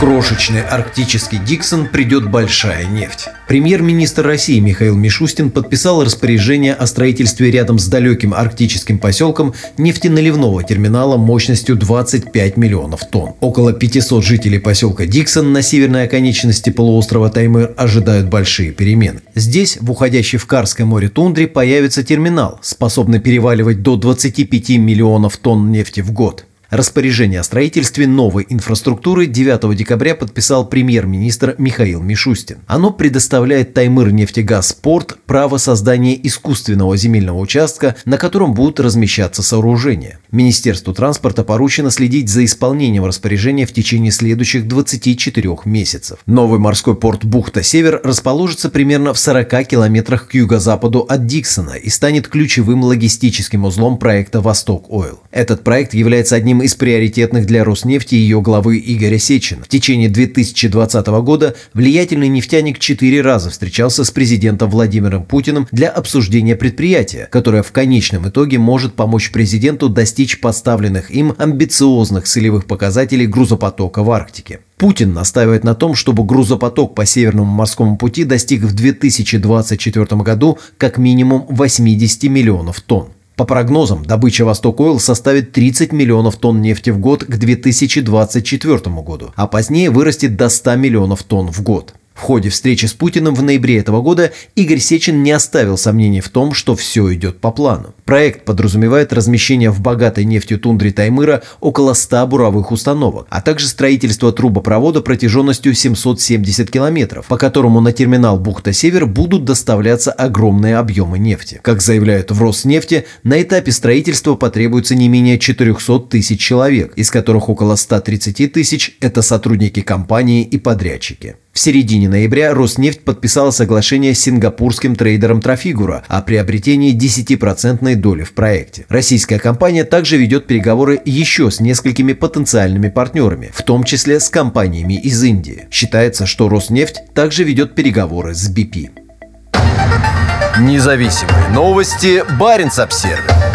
крошечный арктический Диксон придет большая нефть. Премьер-министр России Михаил Мишустин подписал распоряжение о строительстве рядом с далеким арктическим поселком нефтеналивного терминала мощностью 25 миллионов тонн. Около 500 жителей поселка Диксон на северной оконечности полуострова Таймыр ожидают большие перемены. Здесь, в уходящей в Карское море тундре, появится терминал, способный переваливать до 25 миллионов тонн нефти в год. Распоряжение о строительстве новой инфраструктуры 9 декабря подписал премьер-министр Михаил Мишустин. Оно предоставляет Таймыр нефтегазпорт право создания искусственного земельного участка, на котором будут размещаться сооружения. Министерству транспорта поручено следить за исполнением распоряжения в течение следующих 24 месяцев. Новый морской порт Бухта-Север расположится примерно в 40 километрах к юго-западу от Диксона и станет ключевым логистическим узлом проекта «Восток Ойл». Этот проект является из приоритетных для Роснефти ее главы Игоря Сечина. В течение 2020 года влиятельный нефтяник четыре раза встречался с президентом Владимиром Путиным для обсуждения предприятия, которое в конечном итоге может помочь президенту достичь поставленных им амбициозных целевых показателей грузопотока в Арктике. Путин настаивает на том, чтобы грузопоток по Северному морскому пути достиг в 2024 году как минимум 80 миллионов тонн. По прогнозам, добыча «Восток Ойл» составит 30 миллионов тонн нефти в год к 2024 году, а позднее вырастет до 100 миллионов тонн в год. В ходе встречи с Путиным в ноябре этого года Игорь Сечин не оставил сомнений в том, что все идет по плану. Проект подразумевает размещение в богатой нефтью тундре Таймыра около 100 буровых установок, а также строительство трубопровода протяженностью 770 километров, по которому на терминал Бухта-Север будут доставляться огромные объемы нефти. Как заявляют в Роснефти, на этапе строительства потребуется не менее 400 тысяч человек, из которых около 130 тысяч – это сотрудники компании и подрядчики. В середине ноября Роснефть подписала соглашение с сингапурским трейдером Трафигура о приобретении 10% доли в проекте. Российская компания также ведет переговоры еще с несколькими потенциальными партнерами, в том числе с компаниями из Индии. Считается, что Роснефть также ведет переговоры с BP. Независимые новости. Барин обсервис